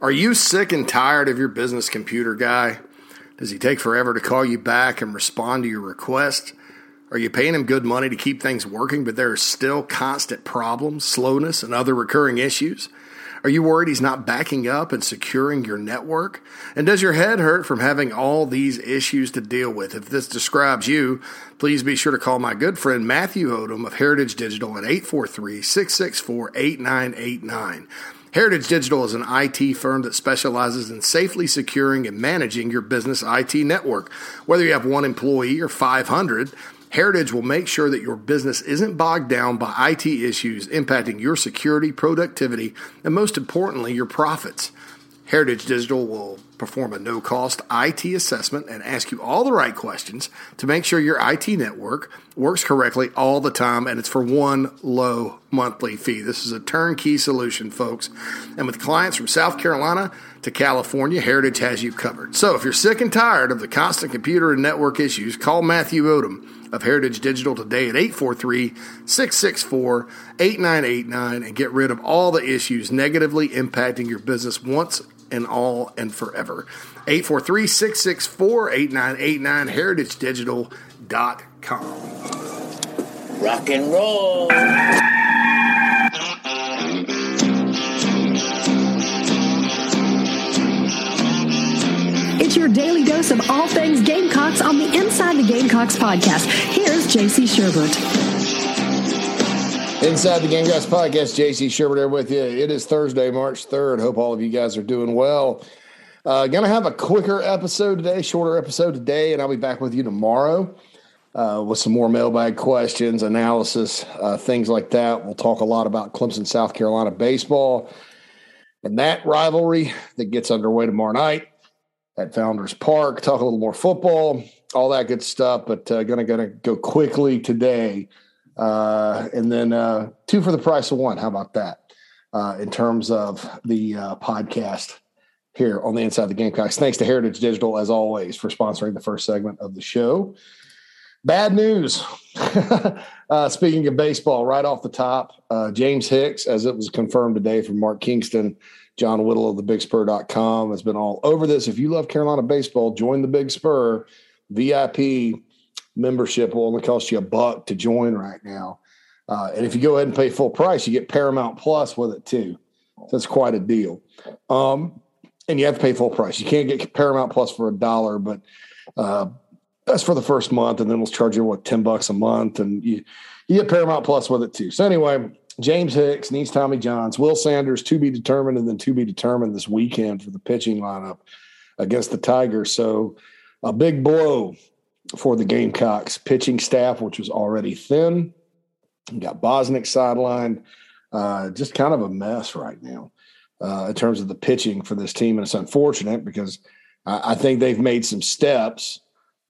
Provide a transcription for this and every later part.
Are you sick and tired of your business computer guy? Does he take forever to call you back and respond to your request? Are you paying him good money to keep things working, but there are still constant problems, slowness, and other recurring issues? Are you worried he's not backing up and securing your network? And does your head hurt from having all these issues to deal with? If this describes you, please be sure to call my good friend Matthew Odom of Heritage Digital at 843 664 8989. Heritage Digital is an IT firm that specializes in safely securing and managing your business IT network. Whether you have one employee or 500, Heritage will make sure that your business isn't bogged down by IT issues impacting your security, productivity, and most importantly, your profits. Heritage Digital will perform a no cost IT assessment and ask you all the right questions to make sure your IT network works correctly all the time and it's for one low monthly fee. This is a turnkey solution, folks. And with clients from South Carolina to California, Heritage has you covered. So if you're sick and tired of the constant computer and network issues, call Matthew Odom of Heritage Digital today at 843 664 8989 and get rid of all the issues negatively impacting your business once and all and forever. 843 664 8989 heritagedigital.com. Rock and roll. It's your daily dose of all things Gamecocks on the Inside the Gamecocks podcast. Here's JC Shurburtt. Inside the Gamecocks podcast, JC Shurburtt here with you. It is Thursday, March 3rd. Hope all of you guys are doing well. Uh, gonna have a quicker episode today, shorter episode today, and I'll be back with you tomorrow uh, with some more mailbag questions, analysis, uh, things like that. We'll talk a lot about Clemson, South Carolina baseball and that rivalry that gets underway tomorrow night at Founders Park. Talk a little more football, all that good stuff. But uh, gonna gonna go quickly today, uh, and then uh, two for the price of one. How about that? Uh, in terms of the uh, podcast here on the Inside the Gamecocks. Thanks to Heritage Digital as always for sponsoring the first segment of the show. Bad news. uh, speaking of baseball, right off the top, uh, James Hicks, as it was confirmed today from Mark Kingston, John Whittle of the BigSpur.com has been all over this. If you love Carolina baseball, join the Big Spur. VIP membership will only cost you a buck to join right now. Uh, and if you go ahead and pay full price, you get Paramount Plus with it too. So that's quite a deal. Um, and you have to pay full price. You can't get Paramount Plus for a dollar, but uh, that's for the first month, and then we'll charge you what ten bucks a month, and you you get Paramount Plus with it too. So anyway, James Hicks needs Tommy Johns, Will Sanders to be determined, and then to be determined this weekend for the pitching lineup against the Tigers. So a big blow for the Gamecocks pitching staff, which was already thin. You got Bosnic sidelined. Uh, just kind of a mess right now uh, in terms of the pitching for this team, and it's unfortunate because I, I think they've made some steps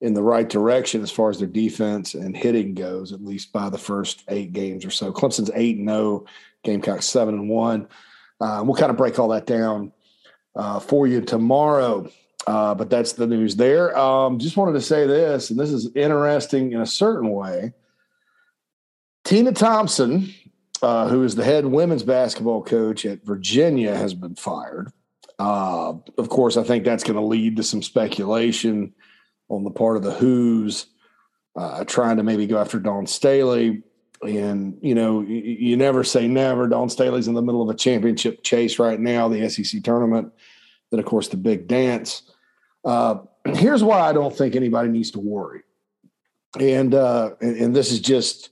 in the right direction as far as their defense and hitting goes, at least by the first eight games or so. Clemson's eight and zero, oh, Gamecocks seven and one. Uh, we'll kind of break all that down uh, for you tomorrow. Uh, but that's the news there. Um, just wanted to say this, and this is interesting in a certain way. Tina Thompson, uh, who is the head women's basketball coach at Virginia, has been fired. Uh, of course, I think that's going to lead to some speculation on the part of the Hoos uh, trying to maybe go after Dawn Staley. And, you know, you, you, never say never. Dawn Staley's in the middle of a championship chase right now, the SEC tournament, then, of course, the big dance. Uh, here's why I don't think anybody needs to worry. And, uh, and, and this is just,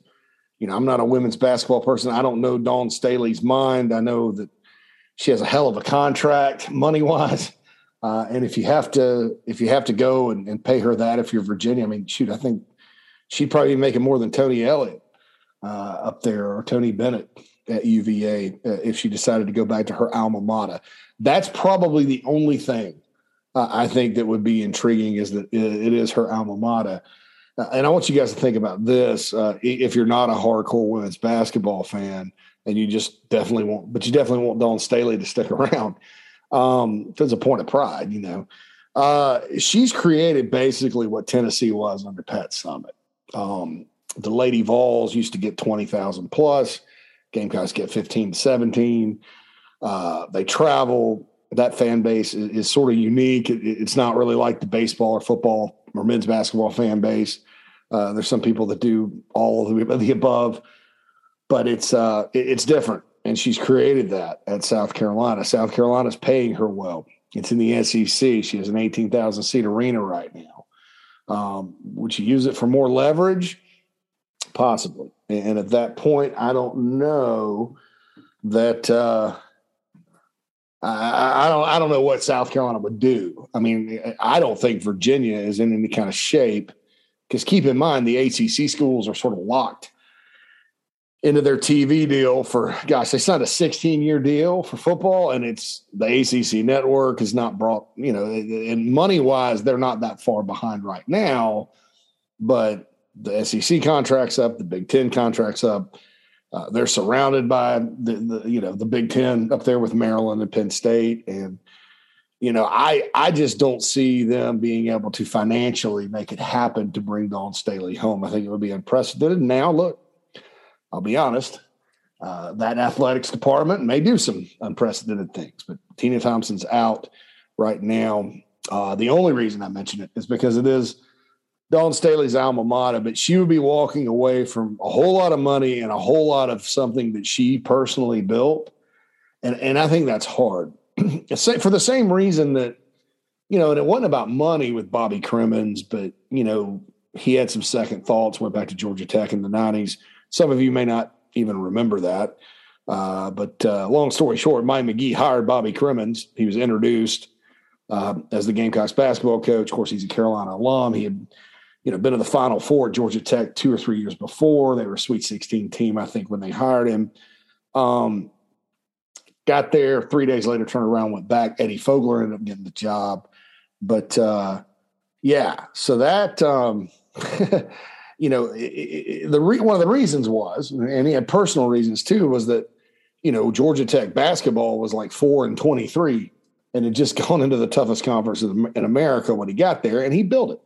you know, I'm not a women's basketball person. I don't know Dawn Staley's mind. I know that she has a hell of a contract money wise. Uh, and if you have to, if you have to go and, and, pay her that, if you're Virginia, I mean, shoot, I think she'd probably be making more than Tony Elliott uh, up there or Tony Bennett at UVA uh, if she decided to go back to her alma mater. That's probably the only thing I think that would be intriguing is that it is her alma mater. Uh, and I want you guys to think about this: uh, if you're not a hardcore women's basketball fan, and you just definitely want, but you definitely want Dawn Staley to stick around um, there's a point of pride, you know. Uh, she's created basically what Tennessee was under Pat Summitt. Um, the Lady Vols used to get 20,000 plus. Gamecocks get 15 to 17. Uh, they travel. That fan base is, is sort of unique. It, it's not really like the baseball or football or men's basketball fan base. Uh, there's some people that do all of the, above, but it's uh, it, it's different. And she's created that at South Carolina. South Carolina's paying her well. It's in the SEC. She has an 18,000 seat arena right now. Um, would she use it for more leverage? Possibly. And at that point, I don't know that. Uh, I, I, don't. I don't know what South Carolina would do. I mean, I don't think Virginia is in any kind of shape because keep in mind the ACC schools are sort of locked into their TV deal for gosh, they signed a 16 year deal for football, and it's the ACC network is not brought you know, and money wise, they're not that far behind right now, but the SEC contracts up, the Big Ten contracts up. Uh, they're surrounded by the, the you know the Big Ten up there with Maryland and Penn State, and you know I I just don't see them being able to financially make it happen to bring Dawn Staley home. I think it would be unprecedented. Now look, I'll be honest, uh, that athletics department may do some unprecedented things, but Tina Thompson's out right now. Uh, the only reason I mention it is because it is Dawn Staley's alma mater, but she would be walking away from a whole lot of money and a whole lot of something that she personally built. And, and I think that's hard. For the same reason that, you know, and it wasn't about money with Bobby Cremins, but, you know, he had some second thoughts, went back to Georgia Tech in the 90s. Some of you may not even remember that. Uh, but uh, long story short, Mike McGee hired Bobby Cremins. He was introduced uh, as the Gamecocks basketball coach. Of course, he's a Carolina alum. He had you know, been in the Final Four at Georgia Tech two or three years before. They were a Sweet 16 team, I think, when they hired him. Um, got there three days later, turned around, went back. Eddie Fogler ended up getting the job. But uh, yeah, so that, um, you know, it, it, the re- one of the reasons was, and he had personal reasons too, was that, you know, Georgia Tech basketball was like four and 23 and had just gone into the toughest conference in America when he got there, and he built it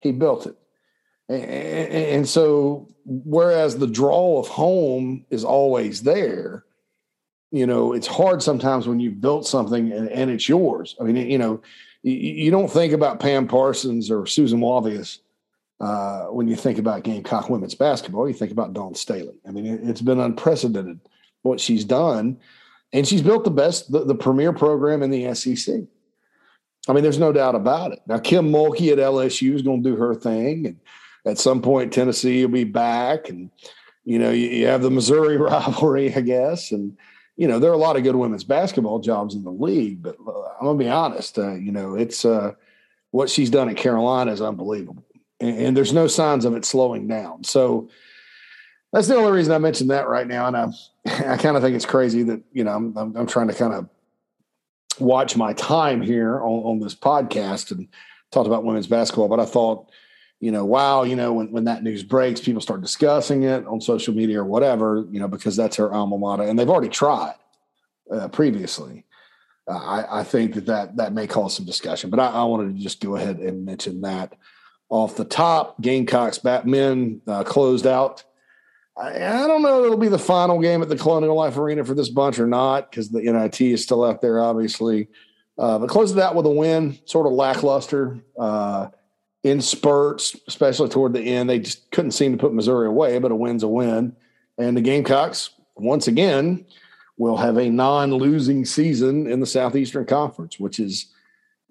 he built it. And, so, whereas the draw of home is always there, you know, it's hard sometimes when you've built something and, and it's yours. I mean, you know, you, you, don't think about Pam Parsons or Susan Walvius uh, when you think about Gamecock women's basketball. You think about Dawn Staley. I mean, it, has been unprecedented what she's done, and she's built the best, the, the premier program in the SEC. I mean, there's no doubt about it. Now, Kim Mulkey at LSU is going to do her thing, and at some point, Tennessee will be back, and you know, you, you, have the Missouri rivalry, I guess, and you know, there are a lot of good women's basketball jobs in the league. But uh, I'm gonna be honest, uh, you know, it's uh, what she's done at Carolina is unbelievable, and, and, there's no signs of it slowing down. So that's the only reason I mentioned that right now, and I, I kind of think it's crazy that you know I'm, I'm, I'm trying to kind of watch my time here on, on this podcast and talked about women's basketball, but I thought, you know, wow, you know, when, when that news breaks, people start discussing it on social media or whatever, you know, because that's her alma mater, and they've already tried uh, previously. Uh, I, I, think that, that that may cause some discussion, but I, I, wanted to just go ahead and mention that off the top. Gamecocks Batmen uh, closed out I, I don't know if it'll be the final game at the Colonial Life Arena for this bunch or not because the NIT is still out there, obviously. Uh, but close it out with a win, sort of lackluster uh, in spurts, especially toward the end. They just couldn't seem to put Missouri away, but a win's a win. And the Gamecocks, once again, will have a non-losing season in the Southeastern Conference, which is,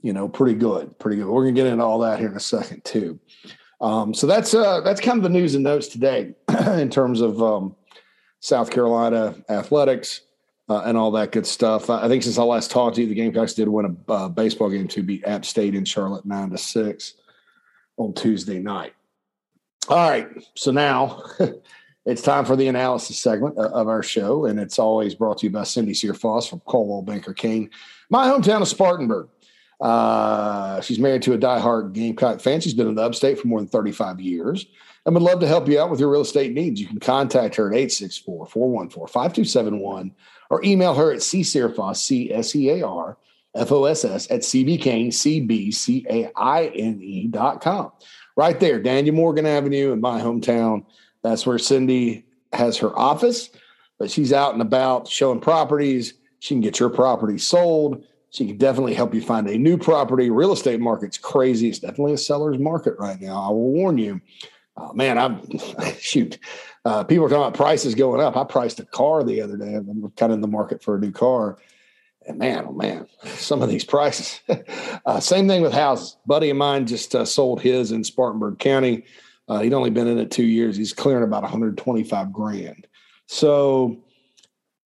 you know, pretty good, pretty good. We're gonna get into all that here in a second too. Um, so that's uh, that's kind of the news and notes today in terms of um, South Carolina athletics uh, and all that good stuff. I think since I last talked to you, the Gamecocks did win a uh, baseball game to beat App State in Charlotte nine to six on Tuesday night. All right, so now it's time for the analysis segment uh, of our show, and it's always brought to you by Cindy Searfoss from Coldwell Banker Caine, my hometown of Spartanburg. Uh, she's married to a diehard Gamecock fan. She's been in the upstate for more than 35 years and would love to help you out with your real estate needs. You can contact her at 864 414 5271 or email her at csearfoss, C S E A R F O S S, at cbcaine, C B C A I N E dot com. Right there, Daniel Morgan Avenue in my hometown. That's where Cindy has her office, but she's out and about showing properties. She can get your property sold She can definitely help you find a new property. Real estate market's crazy. It's definitely a seller's market right now. I will warn you. Uh, man, I'm shoot. Uh, people are talking about prices going up. I priced a car the other day. I'm kind of in the market for a new car. And man, oh man, some of these prices. uh, same thing with houses. Buddy of mine just uh, sold his in Spartanburg County. Uh, he'd only been in it two years. He's clearing about 125 grand. So,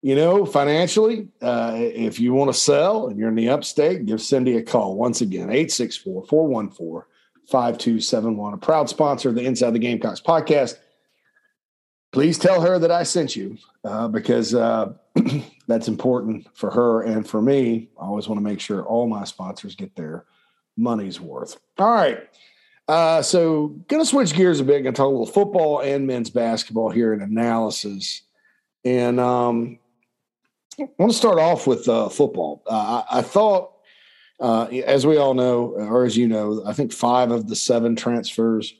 you know, financially, uh, if you want to sell and you're in the upstate, give Cindy a call. Once again, 864 414 5271. A proud sponsor of the Inside the Gamecocks podcast. Please tell her that I sent you uh, because uh, that's important for her and for me. I always want to make sure all my sponsors get their money's worth. All right. Uh, so, going to switch gears a bit. To talk a little football and men's basketball here in analysis. And um, I want to start off with uh, football. Uh, I, I, thought, uh, as we all know, or as you know, I think five of the seven transfers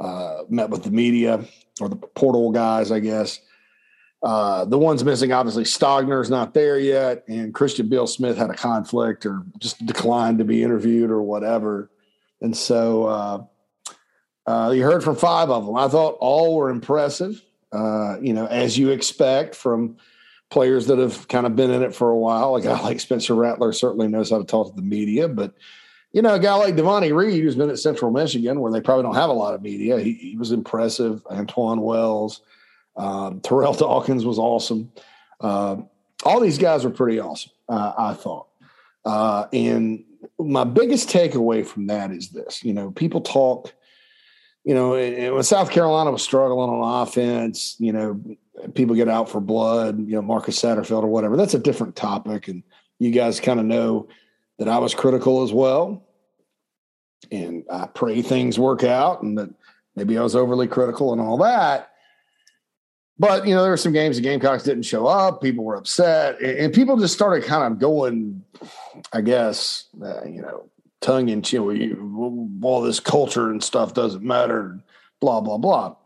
uh, met with the media or the portal guys, I guess. Uh, the ones missing, obviously, Stogner's not there yet, and Christian Beal-Smith had a conflict or just declined to be interviewed or whatever. And so uh, you heard from five of them. I thought all were impressive, you know, as you expect from players that have kind of been in it for a while. A guy like Spencer Rattler certainly knows how to talk to the media, but you know, a guy like Devonni Reed, who's been at Central Michigan, where they probably don't have a lot of media, he, he was impressive. Antwane Wells, um, Terrell Dawkins was awesome. Uh, all these guys were pretty awesome, uh, I thought. Uh, and my biggest takeaway from that is this: you know, people talk. You know, when South Carolina was struggling on offense, you know, people get out for blood. You know, Marcus Satterfield or whatever. That's a different topic, and you guys kind of know that I was critical as well. And I pray things work out, and that maybe I was overly critical and all that. But you know, there were some games the Gamecocks didn't show up. People were upset, and, people just started kind of going, I guess, uh, you know, tongue in cheek. All this culture and stuff doesn't matter. Blah blah blah.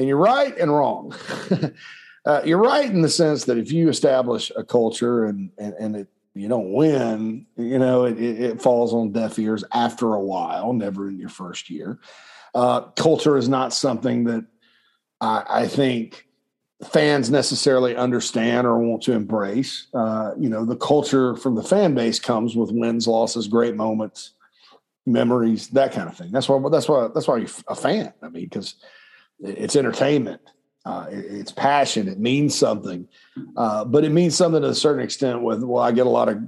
And you're right and wrong. uh, you're right in the sense that if you establish a culture and and, and it, you don't win, you know, it, it, falls on deaf ears after a while, never in your first year. Uh, culture is not something that I, I think fans necessarily understand or want to embrace. Uh, you know, the culture from the fan base comes with wins, losses, great moments, memories, that kind of thing. That's why. That's why. That's why you're a fan. I mean, because it's entertainment, uh, it, it's passion, it means something, uh, but it means something to a certain extent. With well, I get a lot of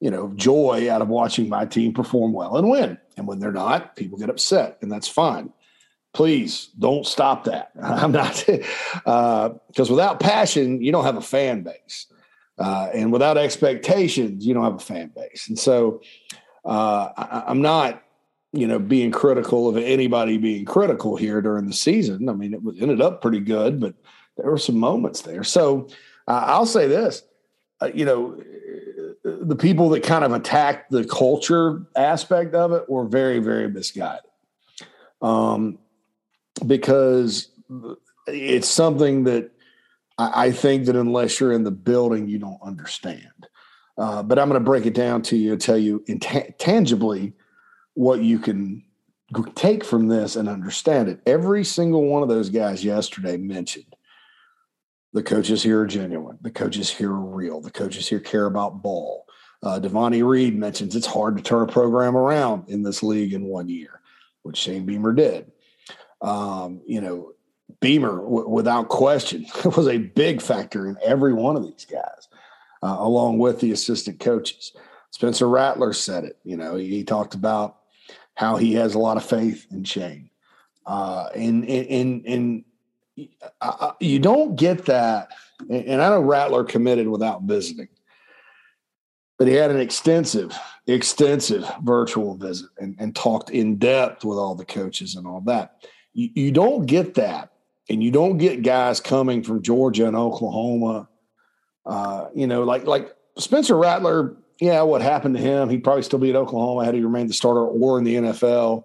you know joy out of watching my team perform well and win, and when they're not, people get upset, and that's fine please don't stop that. I'm not because uh, without passion, you don't have a fan base, uh, and without expectations, you don't have a fan base. And so, uh, I, am not, you know, being critical of anybody being critical here during the season. I mean, it was, ended up pretty good, but there were some moments there. So uh, I'll say this, uh, you know. The people that kind of attacked the culture aspect of it were very, very misguided. Um, because it's something that I, think that unless you're in the building, you don't understand. Uh, but I'm going to break it down to you and tell you tangibly what you can take from this and understand it. Every single one of those guys yesterday mentioned the coaches here are genuine. The coaches here are real. The coaches here care about ball. Uh, Devonni Reed mentions it's hard to turn a program around in this league in one year, which Shane Beamer did. Um, you know, Beamer, w- without question, was a big factor in every one of these guys, uh, along with the assistant coaches. Spencer Rattler said it. You know, he, he talked about how he has a lot of faith in Shane, uh, and and and, uh, you don't get that. And I know Rattler committed without visiting, but he had an extensive, extensive virtual visit and, and talked in depth with all the coaches and all that you, you don't get that. And you don't get guys coming from Georgia and Oklahoma. Uh, you know, like like Spencer Rattler, yeah, what happened to him? He'd probably still be at Oklahoma had he remained the starter or in the NFL.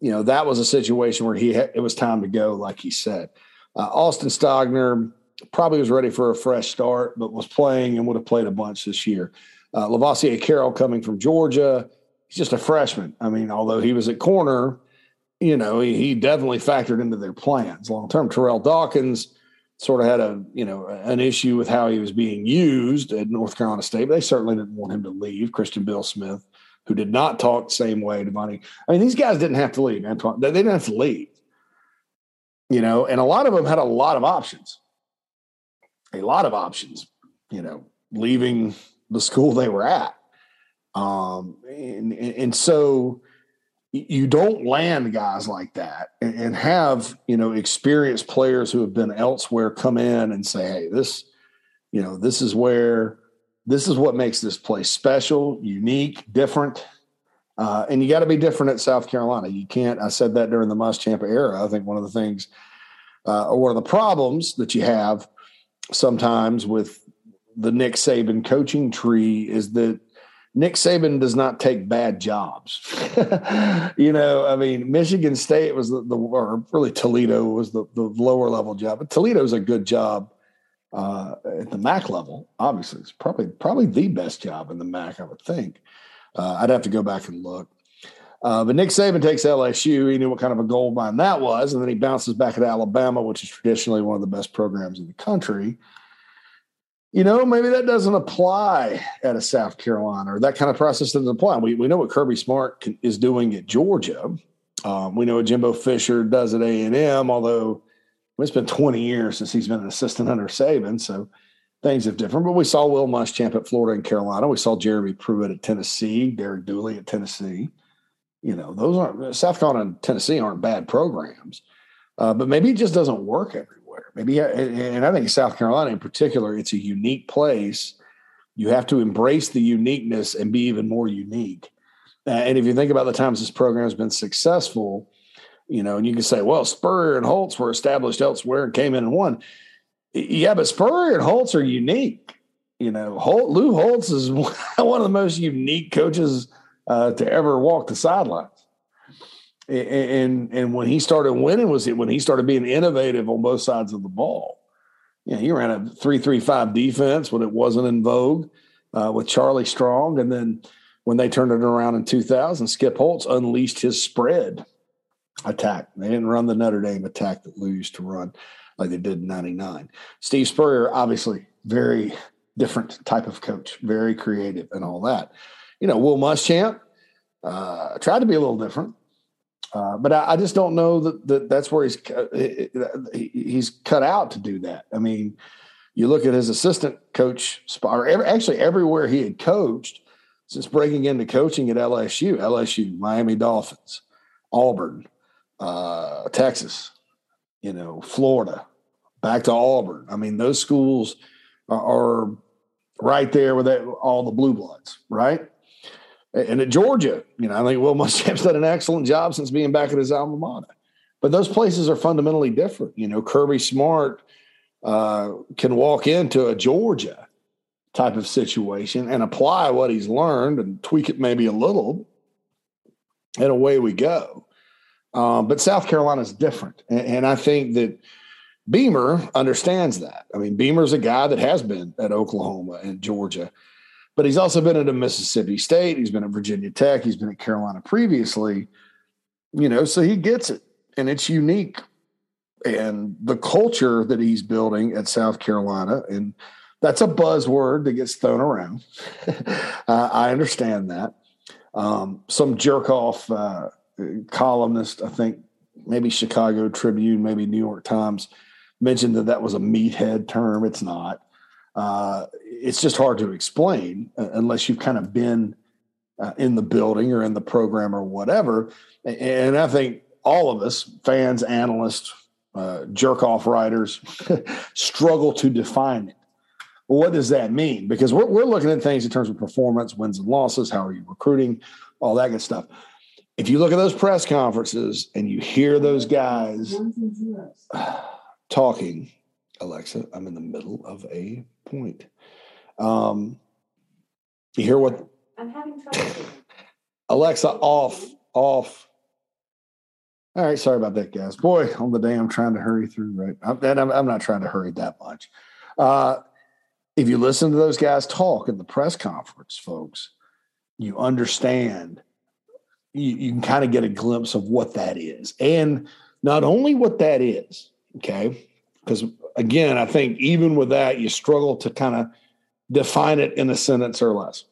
You know, that was a situation where he had, it was time to go, like he said. Uh, Austin Stogner probably was ready for a fresh start, but was playing and would have played a bunch this year. Uh, Lovasea Carroll coming from Georgia, he's just a freshman. I mean, although he was at corner, you know, he, he definitely factored into their plans long term. Terrell Dawkins sort of had a you know an issue with how he was being used at North Carolina State. But they certainly didn't want him to leave. Christian Beal-Smith, who did not talk the same way to Monty. I mean, these guys didn't have to leave. Antwane, they didn't have to leave. You know, and a lot of them had a lot of options. A lot of options. You know, leaving the school they were at. Um, and, and so you don't land guys like that and have you know experienced players who have been elsewhere come in and say hey this you know this is where this is what makes this place special unique different. Uh, and you got to be different at south carolina. You can't i said that during the muschamp era. I think one of the things uh, or one of the problems that you have sometimes with the nick saban coaching tree is that Nick Saban does not take bad jobs. you know, I mean, Michigan State was the, the or really Toledo was the, the lower level job, but Toledo's a good job uh, at the MAC level. Obviously, it's probably probably the best job in the MAC, I would think. Uh, I'd have to go back and look. Uh, but Nick Saban takes LSU. He knew what kind of a gold mine that was, and then he bounces back at Alabama, which is traditionally one of the best programs in the country you know, maybe that doesn't apply at a South Carolina or that kind of process doesn't apply. We, we know what Kirby Smart can, is doing at Georgia. Um, we know what Jimbo Fisher does at A&M, although it's been 20 years since he's been an assistant under Saban. So things have different, but we saw Will Muschamp at Florida and Carolina. We saw Jeremy Pruitt at Tennessee, Derek Dooley at Tennessee. You know, those aren't South Carolina and Tennessee aren't bad programs, uh, but maybe it just doesn't work every Maybe, and I think South Carolina in particular, it's a unique place. You have to embrace the uniqueness and be even more unique. and if you think about the times this program has been successful, you know, and you can say, well, Spurrier and Holtz were established elsewhere and came in and won. Yeah, but Spurrier and Holtz are unique. You know, Holt, Lou Holtz is one of the most unique coaches uh, to ever walk the sidelines and and when he started winning was it when he started being innovative on both sides of the ball. Yeah, he ran a three three five defense when it wasn't in vogue uh, with Charlie Strong, and then when they turned it around in 2000, Skip Holtz unleashed his spread attack. They didn't run the Notre Dame attack that Lou used to run like they did in '99. Steve Spurrier, obviously, very different type of coach, very creative and all that. You know, Will Muschamp uh, tried to be a little different. Uh, but I, I, just don't know that, that that's where he's he's cut out to do that. I mean, you look at his assistant coach spot, or every, actually everywhere he had coached since breaking into coaching at LSU, LSU, Miami Dolphins, Auburn, uh, Texas, you know, Florida, back to Auburn. I mean, those schools are, are right there with all the blue bloods, right? And at Georgia, you know, I think Will Muschamp's done an excellent job since being back at his alma mater. But those places are fundamentally different. You know, Kirby Smart uh, can walk into a Georgia type of situation and apply what he's learned and tweak it maybe a little, and away we go. Um, but South Carolina is different, and, and I think that Beamer understands that. I mean, Beamer's a guy that has been at Oklahoma and Georgia but he's also been at a Mississippi State. He's been at Virginia Tech. He's been at Carolina previously. You know, so he gets it, and it's unique. And the culture that he's building at South Carolina, and that's a buzzword that gets thrown around. uh, I understand that. Um, some jerk off uh, columnist, I think maybe Chicago Tribune, maybe New York Times, mentioned that that was a meathead term. It's not. Uh, it's just hard to explain uh, unless you've kind of been uh, in the building or in the program or whatever. And I think all of us, fans, analysts, uh, jerk off writers, struggle to define it. Well, what does that mean? Because we're, we're looking at things in terms of performance, wins and losses, how are you recruiting, all that good stuff. If you look at those press conferences and you hear those guys talking, Alexa, I'm in the middle of a point. Um, you hear what? I'm having trouble. Alexa, off, off. All right, sorry about that, guys. Boy, on the day I'm trying to hurry through, right? I'm, and I'm, I'm not trying to hurry that much. Uh, if you listen to those guys talk in the press conference, folks, you understand. You, you can kind of get a glimpse of what that is, and not only what that is. Okay, because again, I think even with that, you struggle to kind of define it in a sentence or less.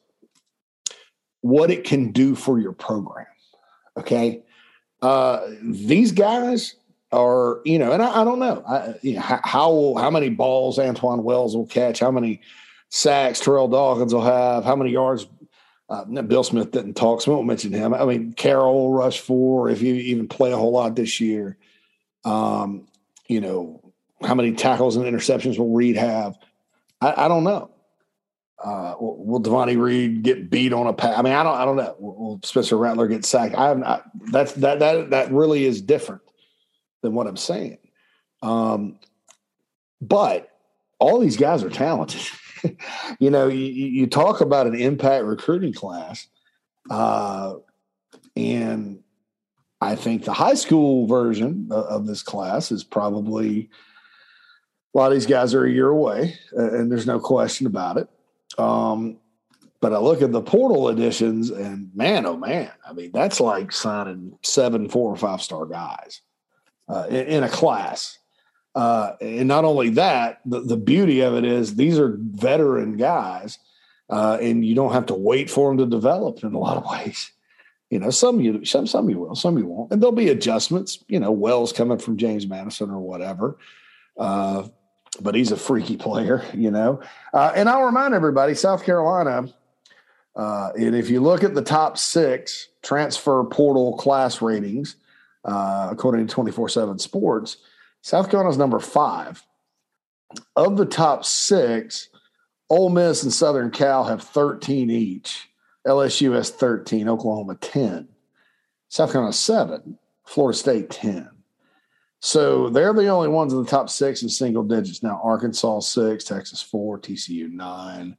What it can do for your program. Okay. Uh, these guys are, you know, and I, I don't know, I, you know how, how many balls Antwane Wells will catch, how many sacks Terrell Dawkins will have, how many yards uh, Beal-Smith didn't talk, so we won't mention him. I mean, Carroll will rush for if you even play a whole lot this year. Um, you know, how many tackles and interceptions will Reed have? I, I don't know. Uh, will Devonni Reed get beat on a pass? I mean, I don't, I don't know. Will Spencer Rattler get sacked? I have not. That's that that that really is different than what I'm saying. Um, but all these guys are talented. you know, you, you, talk about an impact recruiting class, uh, and I think the high school version of, of this class is probably a lot of these guys are a year away, and there's no question about it. Um, but I look at the portal editions, and man, oh man, I mean that's like signing seven four or five star guys uh, in, in, a class. Uh, and not only that, the, the beauty of it is these are veteran guys, uh, and you don't have to wait for them to develop in a lot of ways. You know, some you some some you will, some you won't, and there'll be adjustments. You know, Wells coming from James Madison or whatever. Uh, but he's a freaky player, you know. Uh, and I'll remind everybody, South Carolina, uh, and if you look at the top six transfer portal class ratings, uh, according to 24 7 Sports, South Carolina's number five. Of the top six, Ole Miss and Southern Cal have 13 each. LSU has 13, Oklahoma 10. South Carolina 7, Florida State 10. So they're the only ones in the top six in single digits. Now, Arkansas six, Texas four, TCU nine,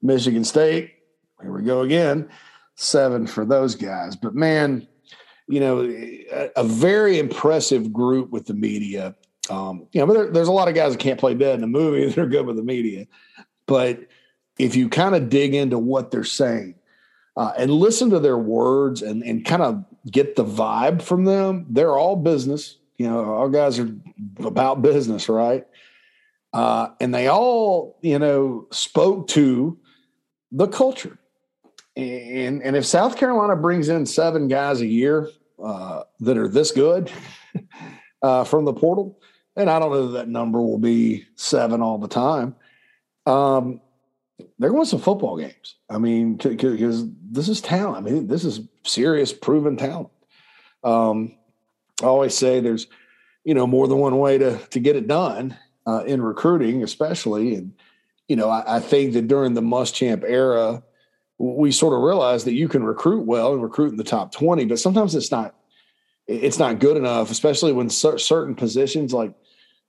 Michigan State, here we go again, seven for those guys. But man, you know, a, a very impressive group with the media. Um, you know, but there, there's a lot of guys that can't play dead in the movie that are good with the media. But if you kind of dig into what they're saying uh, and listen to their words and, and kind of get the vibe from them, they're all business you know, our guys are about business, right? Uh, and they all, you know, spoke to the culture. And and if South Carolina brings in seven guys a year uh, that are this good uh, from the portal, and I don't know that, that number will be seven all the time. Um, they're going to some football games. I mean, because this is talent. I mean, this is serious, proven talent. Um, I always say there's, you know, more than one way to to get it done uh, in recruiting, especially. And you know, I, I think that during the Muschamp era, we sort of realized that you can recruit well and recruit in the top twenty, but sometimes it's not it's not good enough, especially when cer- certain positions like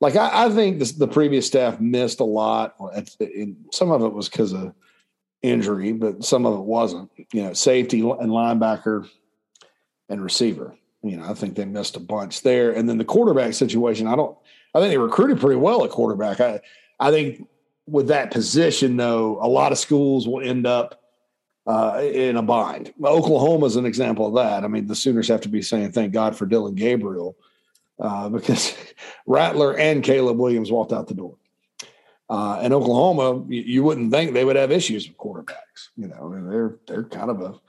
like I, I think this, the previous staff missed a lot. Some of it was because of injury, but some of it wasn't. You know, safety and linebacker and receiver. You know, I think they missed a bunch there. And then the quarterback situation, I don't. I think they recruited pretty well at quarterback. I I think with that position though, a lot of schools will end up uh, in a bind. Oklahoma is an example of that. I mean, the Sooners have to be saying thank God for Dillon Gabriel uh, because Rattler and Caleb Williams walked out the door. Uh, and Oklahoma, you, you, wouldn't think they would have issues with quarterbacks. You know, they're they're kind of a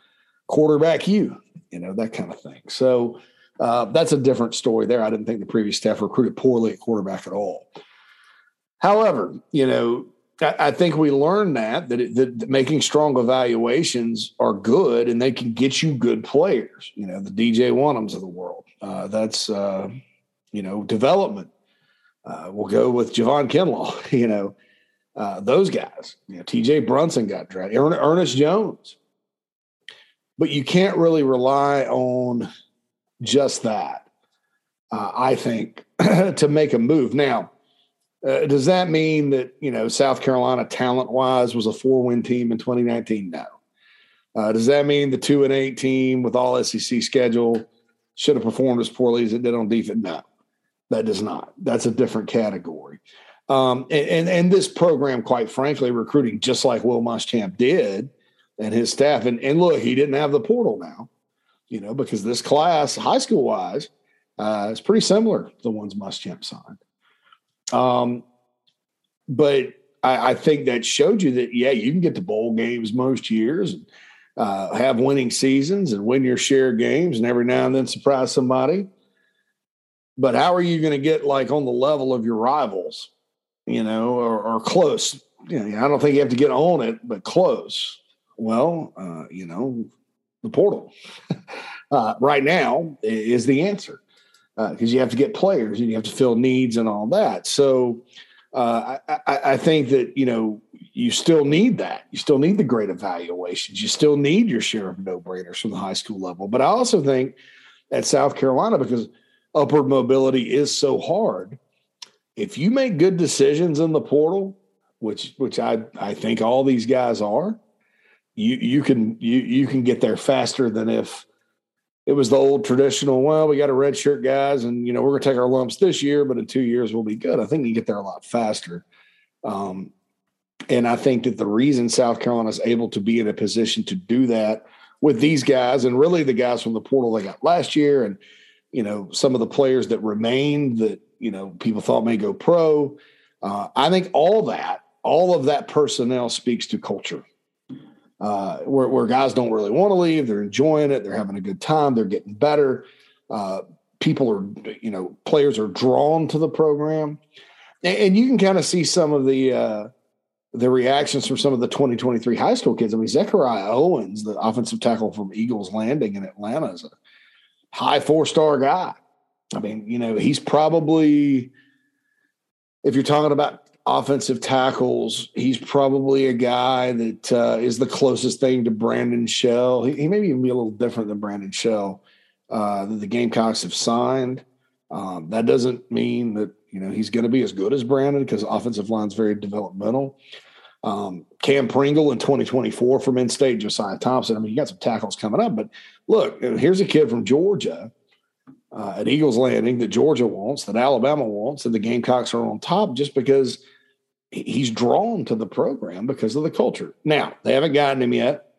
quarterback you you know, that kind of thing. So uh, that's a different story there. I didn't think the previous staff recruited poorly at quarterback at all. However, you know, I, think we learned that that, it, that, making strong evaluations are good and they can get you good players. You know, the DJ Wonnums of the world. Uh, that's uh, you know development. Uh, we'll go with Javon Kinlaw. You know, uh, those guys. You know, T.J. Brunson got drafted. Ernest Jones but you can't really rely on just that. Uh, I think to make a move now. Uh, does that mean that you know South Carolina talent wise was a four win team in 2019? No. Uh, does that mean the two and eight team with all SEC schedule should have performed as poorly as it did on defense? No, that does not. That's a different category. Um, and, and, and this program, quite frankly, recruiting just like Will Muschamp did and his staff. And and look, he didn't have the portal now, you know, because this class, high school wise, uh, is pretty similar to the ones Muschamp signed. Um, but I, I, think that showed you that yeah, you can get to bowl games most years and uh, have winning seasons and win your share of games, and every now and then surprise somebody. But how are you going to get like on the level of your rivals, you know, or, or close? You know, I don't think you have to get on it, but close. Well, uh, you know, the portal uh, right now is the answer because uh, you have to get players and you have to fill needs and all that. So uh, I, I, think that you know you still need that. You still need the great evaluations. You still need your share of no brainers from the high school level. But I also think at South Carolina because upward mobility is so hard. If you make good decisions in the portal, which which I I think all these guys are, you you can you you can get there faster than if it was the old traditional. Well, we got a red shirt guys, and you know we're to take our lumps this year, but in two years we'll be good. I think you get there a lot faster. Um, and I think that the reason South Carolina is able to be in a position to do that with these guys, and really the guys from the portal they got last year, and you know some of the players that remained that you know people thought may go pro. Uh, I think all that, all of that personnel speaks to culture uh, where, where guys don't really want to leave. They're enjoying it. They're having a good time. They're getting better. Uh, people are, you know, players are drawn to the program, and, and you can kind of see some of the uh, the reactions from some of the 2023 high school kids. I mean, Zechariah Owens, the offensive tackle from Eagles Landing in Atlanta, is a high four star guy. I mean, you know, he's probably if you're talking about offensive tackles, he's probably a guy that uh, is the closest thing to Brandon Shell. He, he, may even be a little different than Brandon Shell uh, that the Gamecocks have signed. Um, that doesn't mean that you know he's going to be as good as Brandon because offensive line's very developmental. Um, Cam Pringle in 2024 from in-state, Josiah Thompson. I mean, you got some tackles coming up, but look, here's a kid from Georgia uh, at Eagles Landing that Georgia wants, that Alabama wants, and the Gamecocks are on top just because – he's drawn to the program because of the culture. Now, they haven't gotten him yet.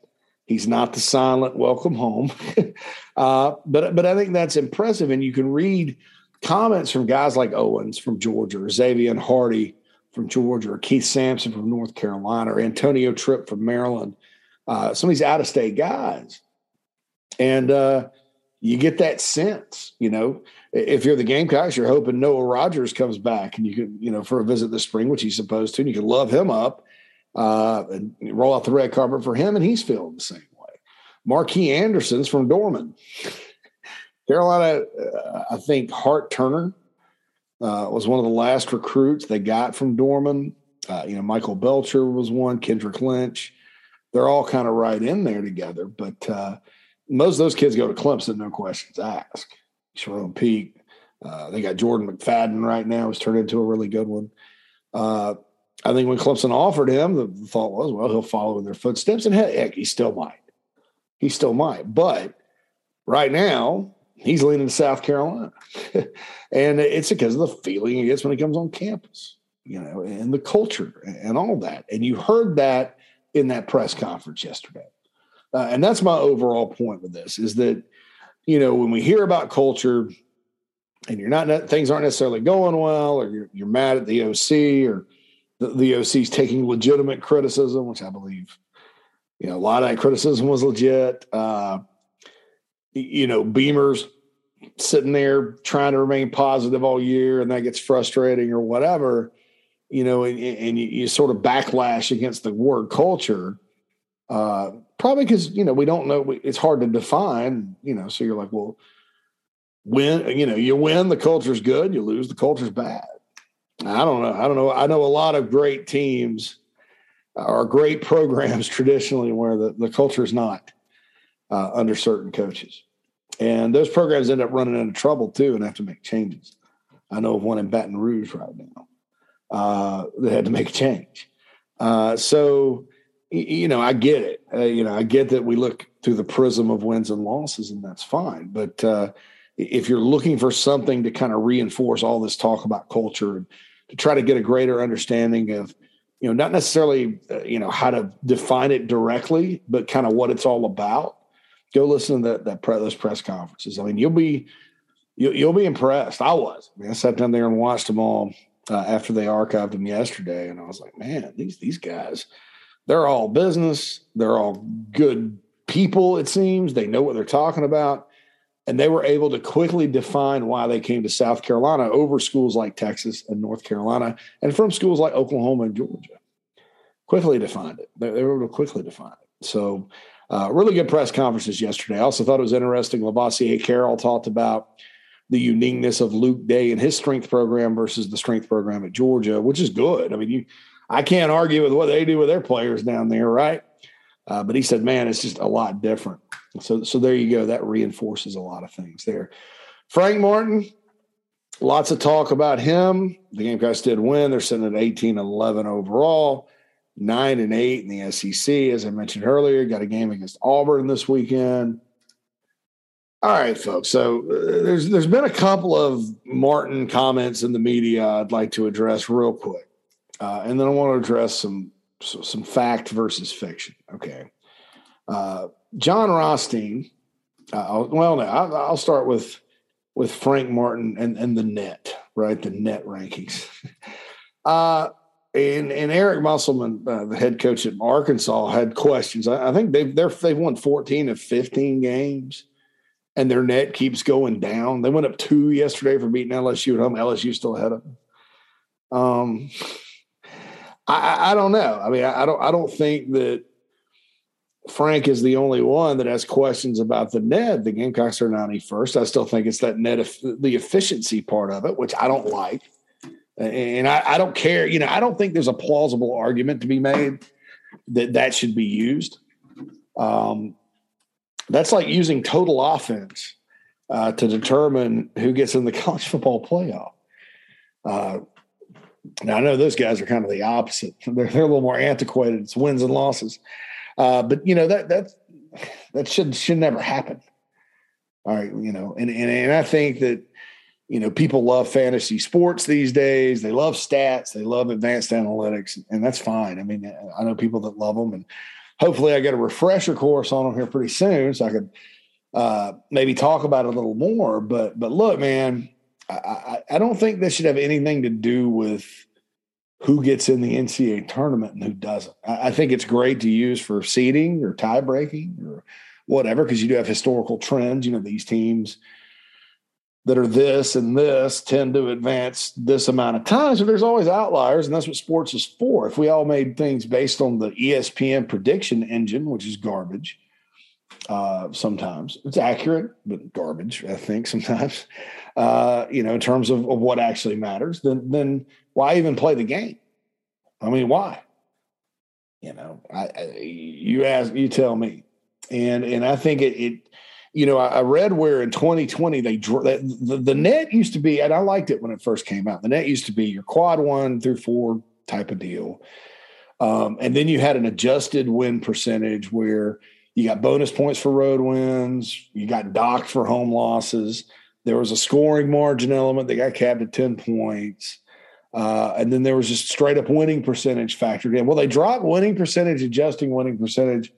He's not the silent welcome home. uh, but but I think that's impressive. And you can read comments from guys like Owens from Georgia, or Xavier Hardy from Georgia, or Keith Sampson from North Carolina, or Antonio Tripp from Maryland. Uh, some of these out of state guys. And uh, you get that sense, you know. If you're the Gamecocks, you're hoping Noah Rogers comes back and you can, you know, for a visit this spring, which he's supposed to, and you can love him up uh, and roll out the red carpet for him, and he's feeling the same way. Marquis Anderson's from Dorman. Carolina, uh, I think Hart Turner uh, was one of the last recruits they got from Dorman. Uh, you know, Michael Belcher was one, Kendrick Lynch. They're all kind of right in there together, but uh, most of those kids go to Clemson, no questions asked. Jerome Peak. Uh, they got Jordan McFadden right now, who's turned into a really good one. Uh, I think when Clemson offered him, the, the, thought was, well, he'll follow in their footsteps, and heck, he still might. He still might. But right now, he's leaning to South Carolina. and it's because of the feeling he gets when he comes on campus, you know, and the culture and all that. And you heard that in that press conference yesterday. Uh, and that's my overall point with this is that, you know, when we hear about culture and you're not, things aren't necessarily going well, or you're, you're mad at the OC or the, the OC's taking legitimate criticism, which I believe, you know, a lot of that criticism was legit. Uh, you know, Beamer's sitting there trying to remain positive all year and that gets frustrating or whatever, you know, and, and you, you, sort of backlash against the word culture. Uh, probably because you know we don't know it's hard to define you know so you're like well win you know you win the culture's good you lose the culture's bad. I don't know i don't know i know a lot of great teams or great programs traditionally where the, the culture is not uh, under certain coaches. And those programs end up running into trouble too and have to make changes. I know of one in baton rouge right now. Uh, that had to make a change. Uh, so you know, I get it. Uh, you know, I get that we look through the prism of wins and losses, and that's fine. But uh, if you're looking for something to kind of reinforce all this talk about culture and to try to get a greater understanding of, you know, not necessarily, uh, you know, how to define it directly, but kind of what it's all about. Go listen to that, that pre- those press conferences. I mean, you'll be, you'll, you'll be impressed. I was. I, mean, I sat down there and watched them all uh, after they archived them yesterday, and I was like, man, these these guys, they're all business. They're all good people. It seems they know what they're talking about, and they were able to quickly define why they came to South Carolina over schools like Texas and North Carolina, and from schools like Oklahoma and Georgia. Quickly defined it. They, they were able to quickly define it. So. Uh, really good press conferences yesterday. I also thought it was interesting. Lovasea Carroll talked about the uniqueness of Luke Day and his strength program versus the strength program at Georgia, which is good. I mean, you, I can't argue with what they do with their players down there, right? Uh, but he said, man, it's just a lot different. So, so there you go. That reinforces a lot of things there. Frank Martin, lots of talk about him. The Gamecocks did win. They're sitting at 18 11 overall, nine and eight in the SEC. As I mentioned earlier, got a game against Auburn this weekend. All right, folks. So uh, there's there's been a couple of Martin comments in the media I'd like to address real quick, uh, and then I want to address some some fact versus fiction. Okay, uh, Jon Rothstein. Uh, well, no, I'll, I'll, start with with Frank Martin and and the net, right? The net rankings. Uh, and and Eric Musselman, uh, the head coach at Arkansas, had questions. I, I think they've they're, they've won 14 of 15 games and their net keeps going down. They went up two yesterday for beating LSU at home. LSU still ahead of them. Um, I, I don't know. I mean, I, don't. I don't think that Frank is the only one that has questions about the net. The Gamecocks are ninety first. I still think it's that net, the efficiency part of it, which I don't like, and I, I don't care. You know, I don't think there's a plausible argument to be made that that should be used. Um, that's like using total offense uh, to determine who gets in the college football playoff. Uh, now I know those guys are kind of the opposite. They're, they're a little more antiquated. It's wins and losses, uh, but you know that that that should should never happen. All right, you know, and and and I think that you know people love fantasy sports these days. They love stats. They love advanced analytics, and that's fine. I mean, I know people that love them, and hopefully I get a refresher course on them here pretty soon so I could uh, maybe talk about it a little more. But but look, man, I, I, don't think this should have anything to do with who gets in the NCAA tournament and who doesn't. I, I think it's great to use for seeding or tie breaking or whatever because you do have historical trends. You know, these teams – that are this and this tend to advance this amount of times. So there's always outliers, and that's what sports is for. If we all made things based on the ESPN prediction engine, which is garbage, uh, sometimes it's accurate, but garbage, I think sometimes, uh, you know, in terms of, of what actually matters, then then why even play the game? I mean, why? You know, I, I you ask, you tell me, and and I think it, it you know, I, read where in 2020 they the, the net used to be, and I liked it when it first came out. The net used to be your quad one through four type of deal, um, and then you had an adjusted win percentage where you got bonus points for road wins, you got docked for home losses. There was a scoring margin element that got capped at 10 points. Uh, and then there was just straight up winning percentage factored in. Well, they dropped winning percentage, adjusting winning percentage,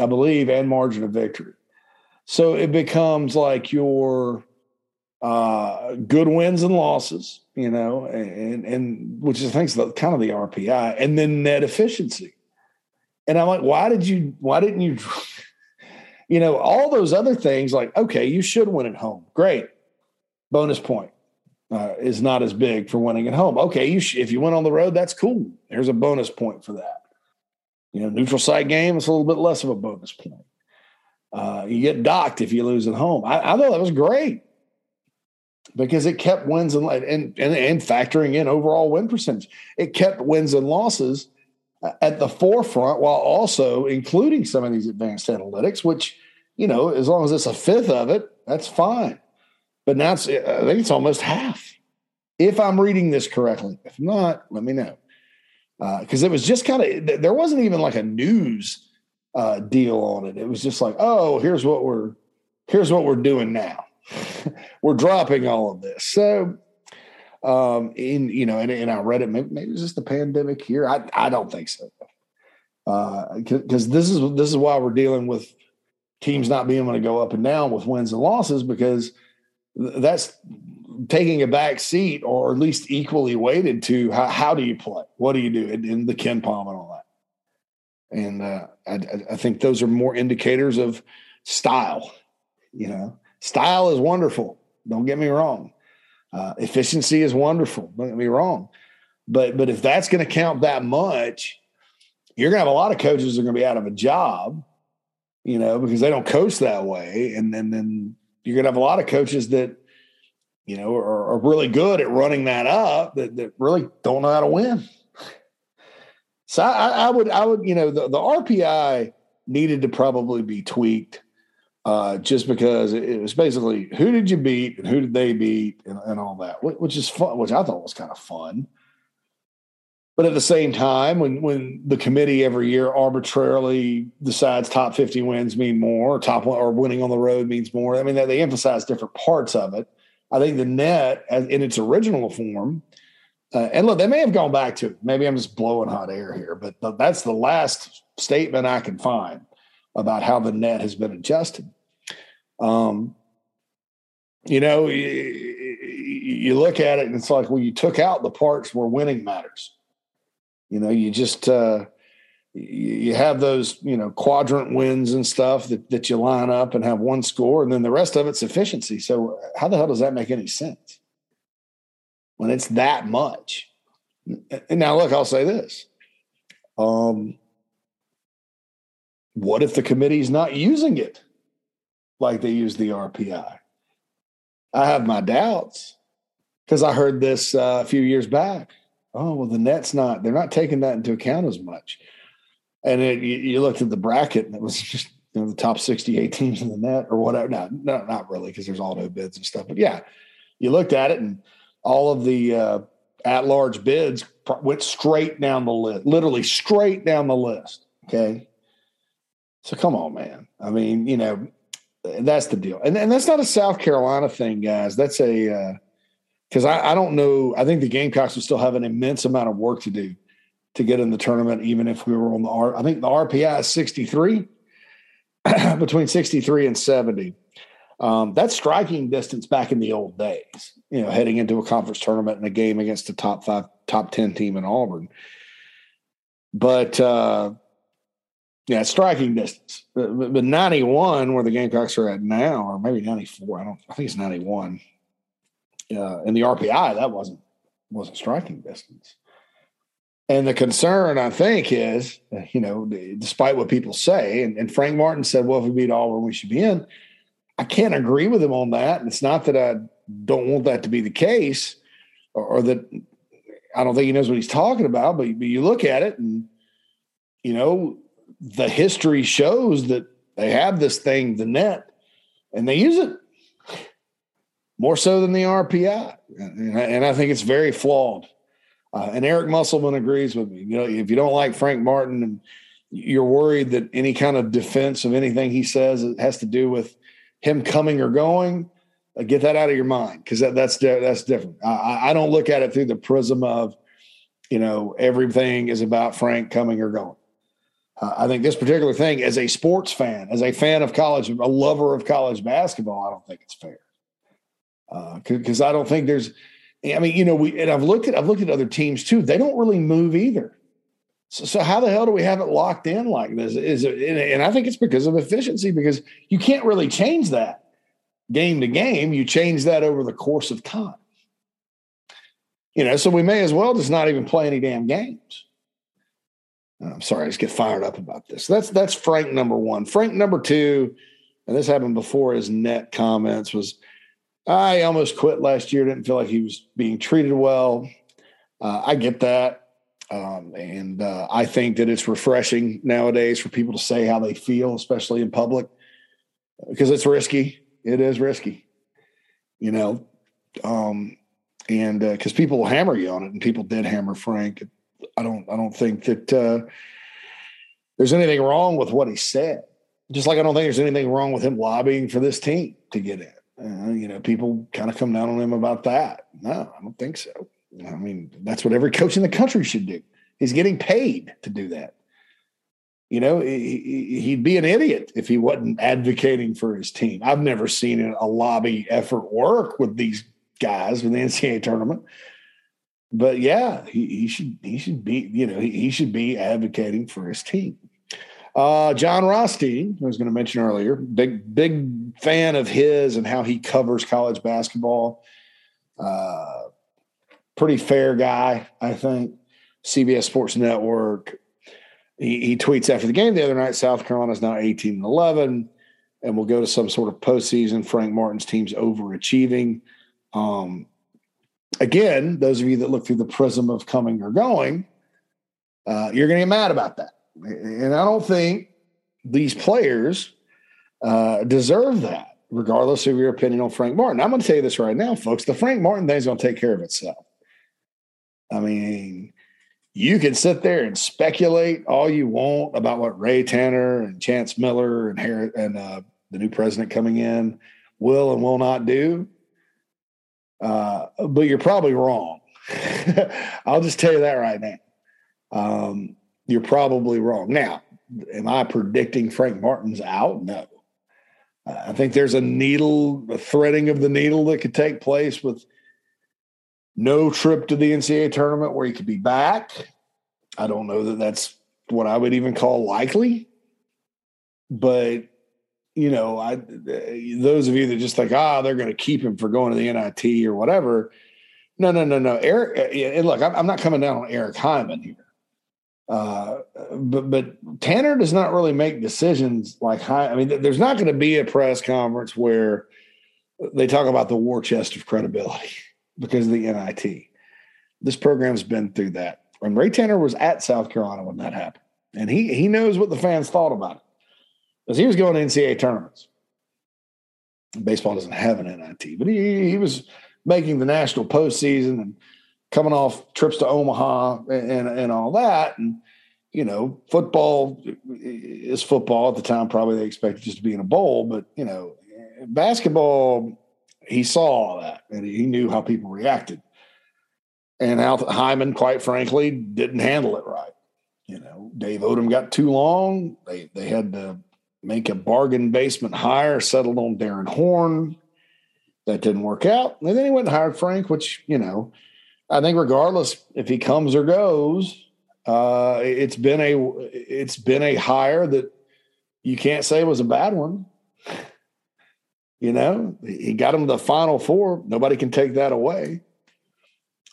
I believe, and margin of victory. So it becomes like your uh, good wins and losses, you know, and and which is things kind of the RPI, and then net efficiency. And I'm like, why did you? Why didn't you? You know, all those other things. Like, okay, you should win at home. Great, bonus point uh, is not as big for winning at home. Okay, you sh- if you went on the road, that's cool. There's a bonus point for that. You know, neutral site game, it's a little bit less of a bonus point. Uh, you get docked if you lose at home. I, I thought that was great because it kept wins and, and and and factoring in overall win percentage. It kept wins and losses at the forefront while also including some of these advanced analytics, which you know, as long as it's a fifth of it, that's fine. But now it's I think it's almost half. If I'm reading this correctly, if not, let me know. Because uh, it was just kind of there wasn't even like a news uh, deal on it. It was just like, oh, here's what we're here's what we're doing now. we're dropping all of this. So Um, in you know, and, and I read it. Maybe, maybe it's just the pandemic here. I I don't think so. Uh because uh, this is this is why we're dealing with teams not being able to go up and down with wins and losses because that's taking a back seat or at least equally weighted to how, how do you play? What do you do in, the Palm and all that? And uh, I, I, think those are more indicators of style. You know, style is wonderful. Don't get me wrong. Uh, efficiency is wonderful. Don't get me wrong. But but if that's going to count that much, you're going to have a lot of coaches that are going to be out of a job. You know, because they don't coach that way, and, and then you're going to have a lot of coaches that you know, are, are really good at running that up that, that really don't know how to win. So I, I would, I would, you know, the, the RPI needed to probably be tweaked uh, just because it was basically who did you beat and who did they beat and, and all that, which is fun, which I thought was kind of fun. But at the same time, when when the committee every year arbitrarily decides top 50 wins mean more, or top or winning on the road means more, I mean they, they emphasize different parts of it. I think the net, in its original form, uh, and look, they may have gone back to. Maybe I'm just blowing hot air here, but, but that's the last statement I can find about how the net has been adjusted. Um, you know, you, you, look at it and it's like, well, you took out the parts where winning matters. You know, you just uh, you have those you know quadrant wins and stuff that, that you line up and have one score and then the rest of it's efficiency so how the hell does that make any sense when it's that much and now look i'll say this um, what if the committee's not using it like they use the rpi i have my doubts because i heard this uh, a few years back oh well the net's not they're not taking that into account as much and it, you, you, looked at the bracket and it was just you know the top 68 teams in the net or whatever. No, no not really because there's auto bids and stuff. But yeah, you looked at it and all of the uh, at large bids went straight down the list, literally straight down the list. Okay. So come on, man. I mean, you know, that's the deal. And, and that's not a South Carolina thing, guys. That's a, because uh, I, I don't know. I think the Gamecocks will still have an immense amount of work to do to get in the tournament, even if we were on the R. I think the RPI is 63, between 63 and 70. Um, that's striking distance back in the old days, you know, heading into a conference tournament and a game against a top five, top 10 team in Auburn. But, uh, yeah, striking distance. But, but 91, where the Gamecocks are at now, or maybe 94, I don't, I think it's 91. Uh, in the RPI, that wasn't wasn't striking distance. And the concern, I think, is, you know, despite what people say, and, and, Frank Martin said, well, if we beat Auburn, we should be in. I can't agree with him on that. And it's not that I don't want that to be the case or, or that I don't think he knows what he's talking about, but, but you look at it and, you know, the history shows that they have this thing, the net, and they use it more so than the RPI. And I, think it's very flawed. Uh, and Eric Musselman agrees with me. You know, if you don't like Frank Martin and you're worried that any kind of defense of anything he says has to do with him coming or going, uh, get that out of your mind because that, that's that's different. I, I, don't look at it through the prism of, you know, everything is about Frank coming or going. Uh, I think this particular thing, as a sports fan, as a fan of college, a lover of college basketball, I don't think it's fair because uh, I don't think there's I mean, you know, we and I've looked at I've looked at other teams too. They don't really move either. So, so how the hell do we have it locked in like this? Is it, and I think it's because of efficiency because you can't really change that game to game. You change that over the course of time. You know, so we may as well just not even play any damn games. I'm sorry, I just get fired up about this. That's that's Frank number one. Frank number two, and this happened before his net comments was I almost quit last year. Didn't feel like he was being treated well. Uh, I get that. Um, and uh, I think that it's refreshing nowadays for people to say how they feel, especially in public, because it's risky. It is risky, you know. Um, and because uh, people will hammer you on it, and people did hammer Frank. I don't. I don't think that uh, there's anything wrong with what he said. Just like I don't think there's anything wrong with him lobbying for this team to get in. Uh, you know, people kind of come down on him about that. No, I don't think so. I mean, that's what every coach in the country should do. He's getting paid to do that. You know, he'd be an idiot if he wasn't advocating for his team. I've never seen a lobby effort work with these guys in the NCAA tournament. But yeah, he, he should he should be you know he, he should be advocating for his team. Uh, Jon Rothstein, I was going to mention earlier, big big fan of his and how he covers college basketball. Uh, pretty fair guy, I think. CBS Sports Network. He, he tweets after the game the other night. South Carolina is now eighteen and eleven, and will go to some sort of postseason. Frank Martin's team's overachieving. Um, again, those of you that look through the prism of coming or going, uh, you're going to get mad about that. And I don't think these players uh, deserve that, regardless of your opinion on Frank Martin. I'm going to tell you this right now, folks. The Frank Martin thing is going to take care of itself. I mean, you can sit there and speculate all you want about what Ray Tanner and Chance Miller and and uh, the new president coming in will and will not do. Uh, but you're probably wrong. I'll just tell you that right now. Um, you're probably wrong. Now, am I predicting Frank Martin's out? No. Uh, I think there's a needle, a threading of the needle that could take place with no trip to the NCAA tournament where he could be back. I don't know that that's what I would even call likely. But you know, I those of you that just think, ah, they're going to keep him for going to the NIT or whatever. No, no, no, no. Eric, uh, and look, I'm not coming down on Eric Hyman here, uh, but but Tanner does not really make decisions like I mean, there's not going to be a press conference where they talk about the war chest of credibility because of the NIT. This program's been through that. When Ray Tanner was at South Carolina when that happened, and he he knows what the fans thought about it because he was going to NCAA tournaments. Baseball doesn't have an NIT, but he, he was making the national postseason and coming off trips to Omaha and, and, and all that. And, you know, football is football at the time. Probably they expected just to be in a bowl, but, you know, basketball, he saw all that and he knew how people reacted. And Al Hyman, quite frankly, didn't handle it right. You know, Dave Odom got too long. They they had to make a bargain basement hire, settled on Darrin Horn. That didn't work out. And then he went and hired Frank, which, you know, I think regardless if he comes or goes, uh, it's been a it's been a hire that you can't say was a bad one. You know, he got him to the final four. Nobody can take that away.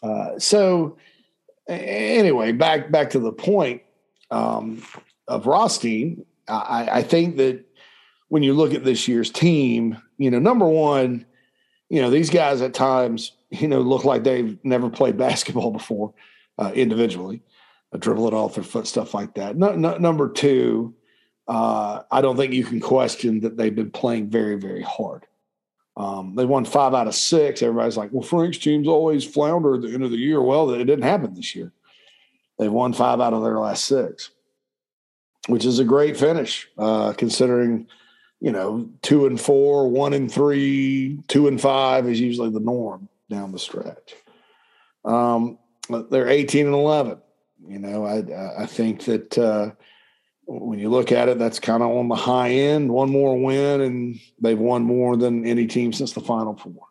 Uh, so anyway, back back to the point um, of Rothstein. I, I think that when you look at this year's team, you know, number one, you know, these guys at times, you know, look like they've never played basketball before uh, individually, uh, dribble it off their foot, stuff like that. No, no, number two, uh, I don't think you can question that they've been playing very, very hard. Um, they won five out of six. Everybody's like, well, Frank's team's always flounder at the end of the year. Well, it didn't happen this year. They've won five out of their last six which is a great finish, uh, considering you know two and four, one and three, two and five is usually the norm down the stretch. Um, they're eighteen and eleven. You know, I I think that uh, when you look at it, that's kind of on the high end. One more win, and they've won more than any team since the Final Four.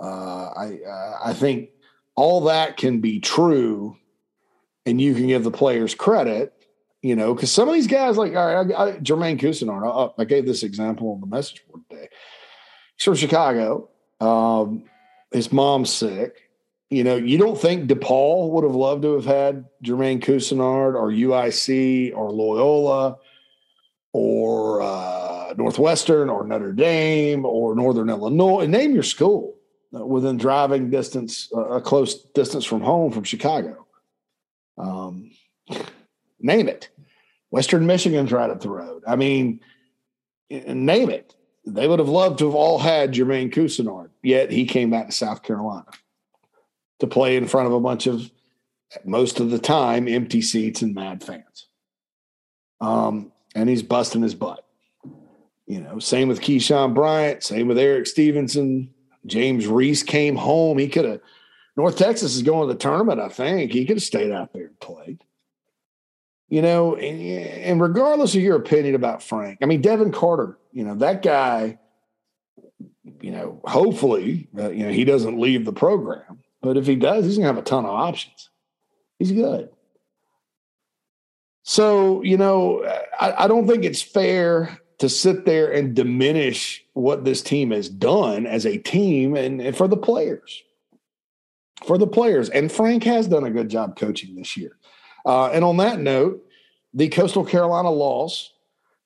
Uh, I I think all that can be true, and you can give the players credit you know, because some of these guys, like all right, I, I, Jermaine Couisnard, I, I, gave this example on the message board today. He's from Chicago. Um, his mom's sick. You know, you don't think DePaul would have loved to have had Jermaine Couisnard or UIC or Loyola or uh, Northwestern or Notre Dame or Northern Illinois. Name your school within driving distance, uh, a close distance from home from Chicago. Um, name it. Western Michigan's right up the road. I mean, name it. They would have loved to have all had Jermaine Couisnard, yet he came back to South Carolina to play in front of a bunch of, most of the time, empty seats and mad fans. Um, and he's busting his butt. You know, same with Keyshawn Bryant, same with Erik Stevenson. James Reese came home. He could have, North Texas is going to the tournament, I think. He could have stayed out there and played. You know, and, and regardless of your opinion about Frank, I mean, Devin Carter, you know, that guy, you know, hopefully, uh, you know, he doesn't leave the program. But if he does, he's going to have a ton of options. He's good. So, you know, I, I, don't think it's fair to sit there and diminish what this team has done as a team and, and for the players. For the players. And Frank has done a good job coaching this year. Uh, and on that note, the Coastal Carolina loss,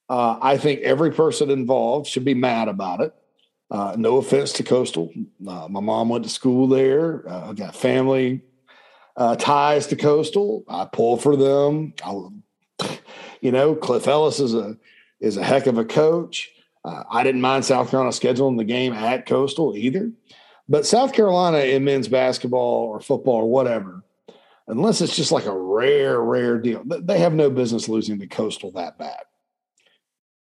uh, I think every person involved should be mad about it. Uh, no offense to Coastal. Uh, my mom went to school there. Uh, I got family uh, ties to Coastal. I pull for them. I you know, Cliff Ellis is a is a heck of a coach. I didn't mind South Carolina scheduling the game at Coastal either, but South Carolina in men's basketball or football or whatever, unless it's just like a rare, rare deal, they have no business losing the Coastal that bad.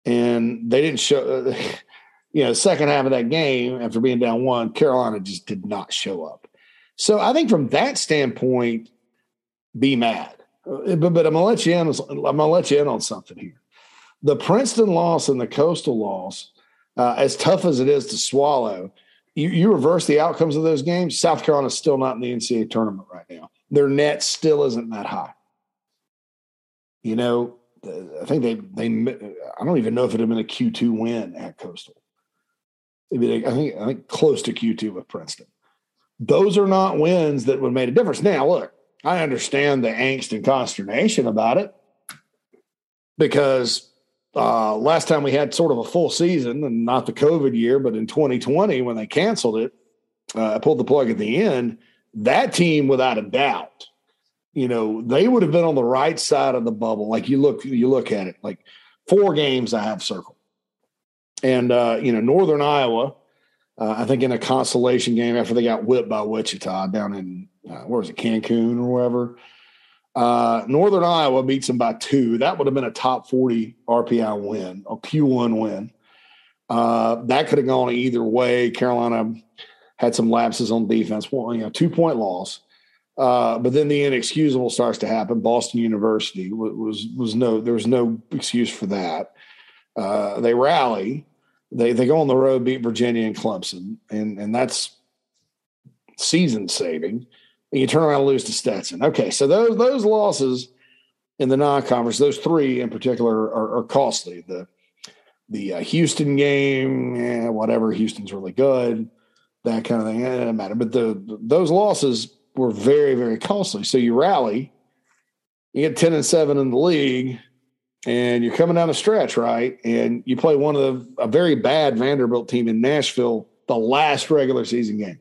And they didn't show, you know, second half of that game after being down one, Carolina just did not show up. So I think from that standpoint, be mad. Uh, but, but I'm gonna let you in. I'm gonna let you in on something here. The Princeton loss and the Coastal loss, uh, as tough as it is to swallow, you, you reverse the outcomes of those games. South Carolina's still not in the NCAA tournament right now. Their net still isn't that high. You know, I think they they. I don't even know if it had been a Q two win at Coastal. I think I think close to Q two with Princeton. Those are not wins that would have made a difference. Now, look, I understand the angst and consternation about it because uh, last time we had sort of a full season and not the COVID year, but in 2020 when they canceled it, uh, I pulled the plug at the end. That team, without a doubt, you know, they would have been on the right side of the bubble. Like you look, you look at it, like four games I have circled, and uh, you know, Northern Iowa. Uh, I think in a consolation game after they got whipped by Wichita down in uh, where was it, Cancun or wherever. Uh, Northern Iowa beats them by two. That would have been a top 40 RPI win, a Q1 win. Uh, that could have gone either way. Carolina had some lapses on defense, well, you know, two point loss. Uh, but then the inexcusable starts to happen. Boston University was, was, was no there was no excuse for that. Uh, they rally, they they go on the road, beat Virginia and Clemson, and and that's season saving and you turn around and lose to Stetson. Okay, so those those losses in the non-conference, those three in particular, are, are costly. The the uh, Houston game, eh, whatever. Houston's really good, that kind of thing. It doesn't matter. But the those losses were very very costly. So you rally, you get ten and seven in the league, and you're coming down the stretch, right? And you play one of the a very bad Vanderbilt team in Nashville, the last regular season game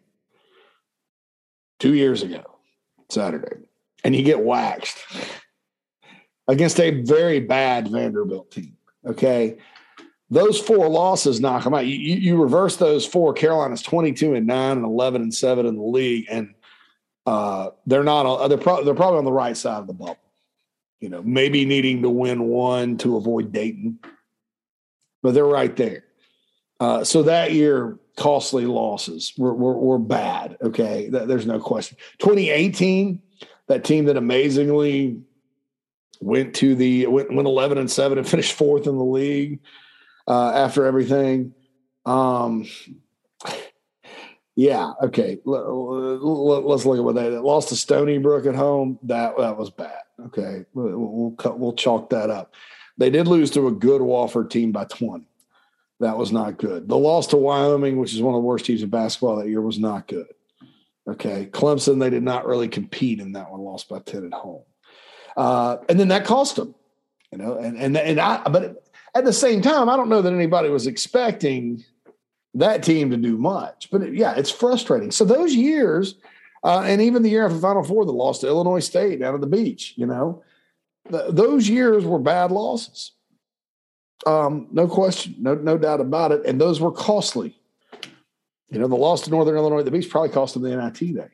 two years ago, Saturday, and you get waxed against a very bad Vanderbilt team. Okay. Those four losses knock them out. You, you, reverse those four. Carolina's 22 and 9 and 11 and 7 in the league. And uh, they're not, they're, pro- they're probably on the right side of the bubble. You know, maybe needing to win one to avoid Dayton, but they're right there. Uh, so that year, costly losses were, were, were bad. Okay. There's no question. 2018, that team that amazingly went to the, went, went 11 and 7 and finished fourth in the league uh, after everything. Um, yeah. Okay. Let, us look at what they lost to Stony Brook at home. That, that was bad. Okay. We'll, cut, we'll chalk that up. They did lose to a good Wofford team by 20. That was not good. The loss to Wyoming, which is one of the worst teams in basketball that year, was not good. Okay. Clemson, they did not really compete in that one, lost by 10 at home. Uh, and then that cost them, you know, and, and, and I, but at the same time, I don't know that anybody was expecting that team to do much, but it, yeah, it's frustrating. So those years, uh, and even the year after Final Four, the loss to Illinois State down at the beach, you know, th- those years were bad losses. Um, no question, no no doubt about it. And those were costly. You know, the loss to Northern Illinois, the beach probably cost them the NIT that year.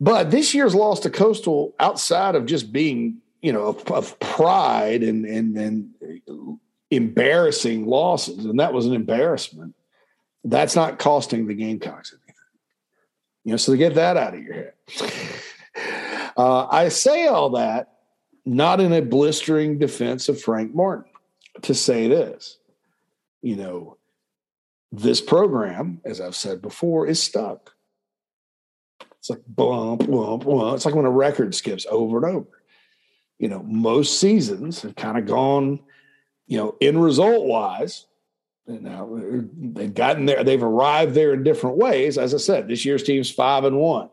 But this year's loss to Coastal, outside of just being, you know, of, of pride and and and embarrassing losses, and that was an embarrassment. That's not costing the Gamecocks anything. You know, so to get that out of your head. Uh, I say all that not in a blistering defense of Frank Martin to say this. You know, this program, as I've said before, is stuck. It's like bump, bump, bump. It's like when a record skips over and over. You know, most seasons have kind of gone, you know, in result wise. You know, they've gotten there, they've arrived there in different ways. As I said, this year's team's five and one.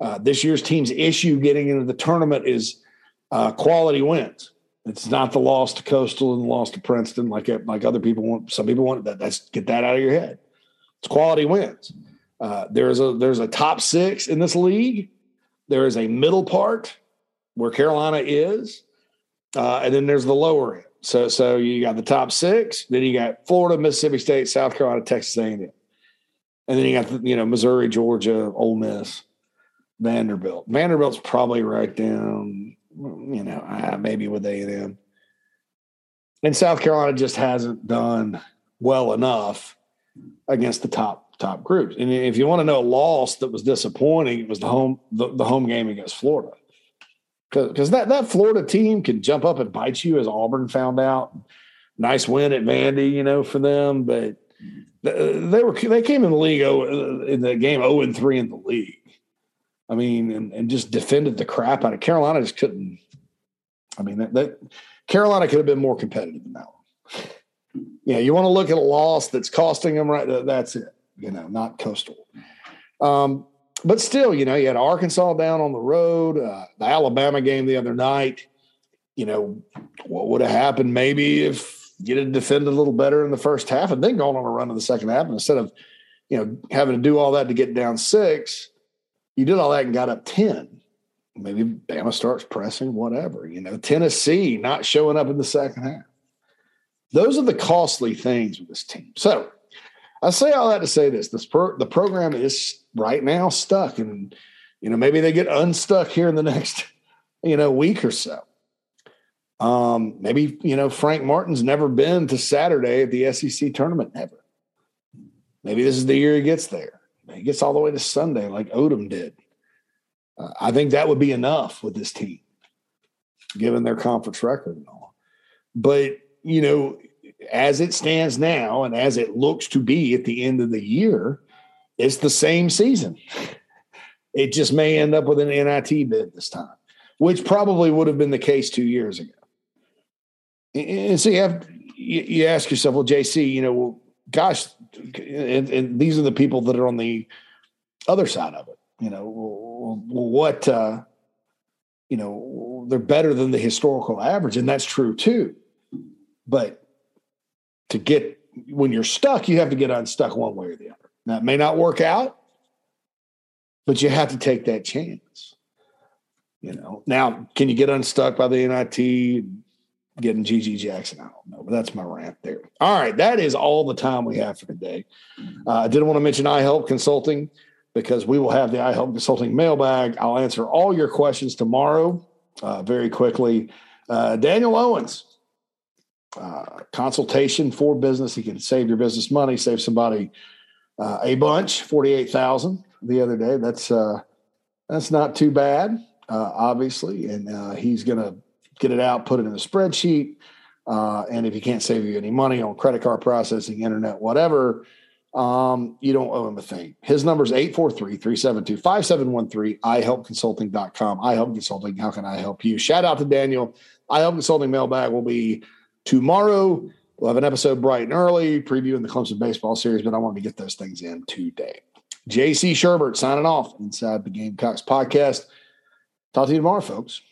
Uh, this year's team's issue getting into the tournament is uh, quality wins. It's not the loss to Coastal and the loss to Princeton like like other people want. Some people want that. That's get that out of your head. It's quality wins. Uh, there's a there's a top six in this league. There is a middle part where Carolina is, uh, and then there's the lower end. So so you got the top six. Then you got Florida, Mississippi State, South Carolina, Texas A&M, and then you got you know Missouri, Georgia, Ole Miss, Vanderbilt. Vanderbilt's probably right down you know, maybe with A and M. And South Carolina just hasn't done well enough against the top top groups. And if you want to know a loss that was disappointing, it was the home the, the home game against Florida. Because that that Florida team can jump up and bite you, as Auburn found out. Nice win at Vandy, you know, for them, but they were they came in the league oh, in the game zero oh and three in the league. I mean, and, and just defended the crap out of Carolina. Just couldn't. I mean, that, that Carolina could have been more competitive than that one. Yeah, you want to look at a loss that's costing them, right? That's it. You know, not coastal. Um, but still, you know, you had Arkansas down on the road, uh, the Alabama game the other night. You know, what would have happened maybe if you'd have defended a little better in the first half and then gone on a run in the second half instead of, you know, having to do all that to get down six you did all that and got up 10. Maybe Bama starts pressing, whatever. You know, Tennessee not showing up in the second half. Those are the costly things with this team. So I say all that to say this: this pro, the program is right now stuck, and you know maybe they get unstuck here in the next you know week or so. Um, maybe you know Frank Martin's never been to Saturday at the SEC tournament ever. Maybe this is the year he gets there. He gets all the way to Sunday like Odom did. Uh, I think that would be enough with this team, given their conference record and all. But, you know, as it stands now and as it looks to be at the end of the year, it's the same season. It just may end up with an NIT bid this time, which probably would have been the case two years ago. And so you have you ask yourself, well, JC, you know, gosh, and, and, these are the people that are on the other side of it. You know, what, uh, you know, they're better than the historical average, and that's true too. But to get when you're stuck, you have to get unstuck one way or the other. Now, it may not work out, but you have to take that chance. You know, now can you get unstuck by the NIT? getting GG Jackson. I don't know, but that's my rant there. All right, that is all the time we have for today. Uh, I didn't want to mention iHelp Consulting because we will have the iHelp Consulting mailbag. I'll answer all your questions tomorrow uh, very quickly. Uh, Daniel Owens, uh, consultation for business. He can save your business money, save somebody uh, a bunch, forty-eight thousand the other day. That's uh, that's not too bad, obviously, and he's going to get it out, put it in a spreadsheet. Uh, and if he can't save you any money on credit card processing, internet, whatever, um, you don't owe him a thing. His number is 843-372-5713, ihelpconsulting.com. I help consulting. How can I help you? Shout out to Daniel. I help consulting mailbag will be tomorrow. We'll have an episode bright and early previewing the Clemson baseball series, but I wanted to get those things in today. JC Shurburtt signing off inside the Gamecocks podcast. Talk to you tomorrow, folks.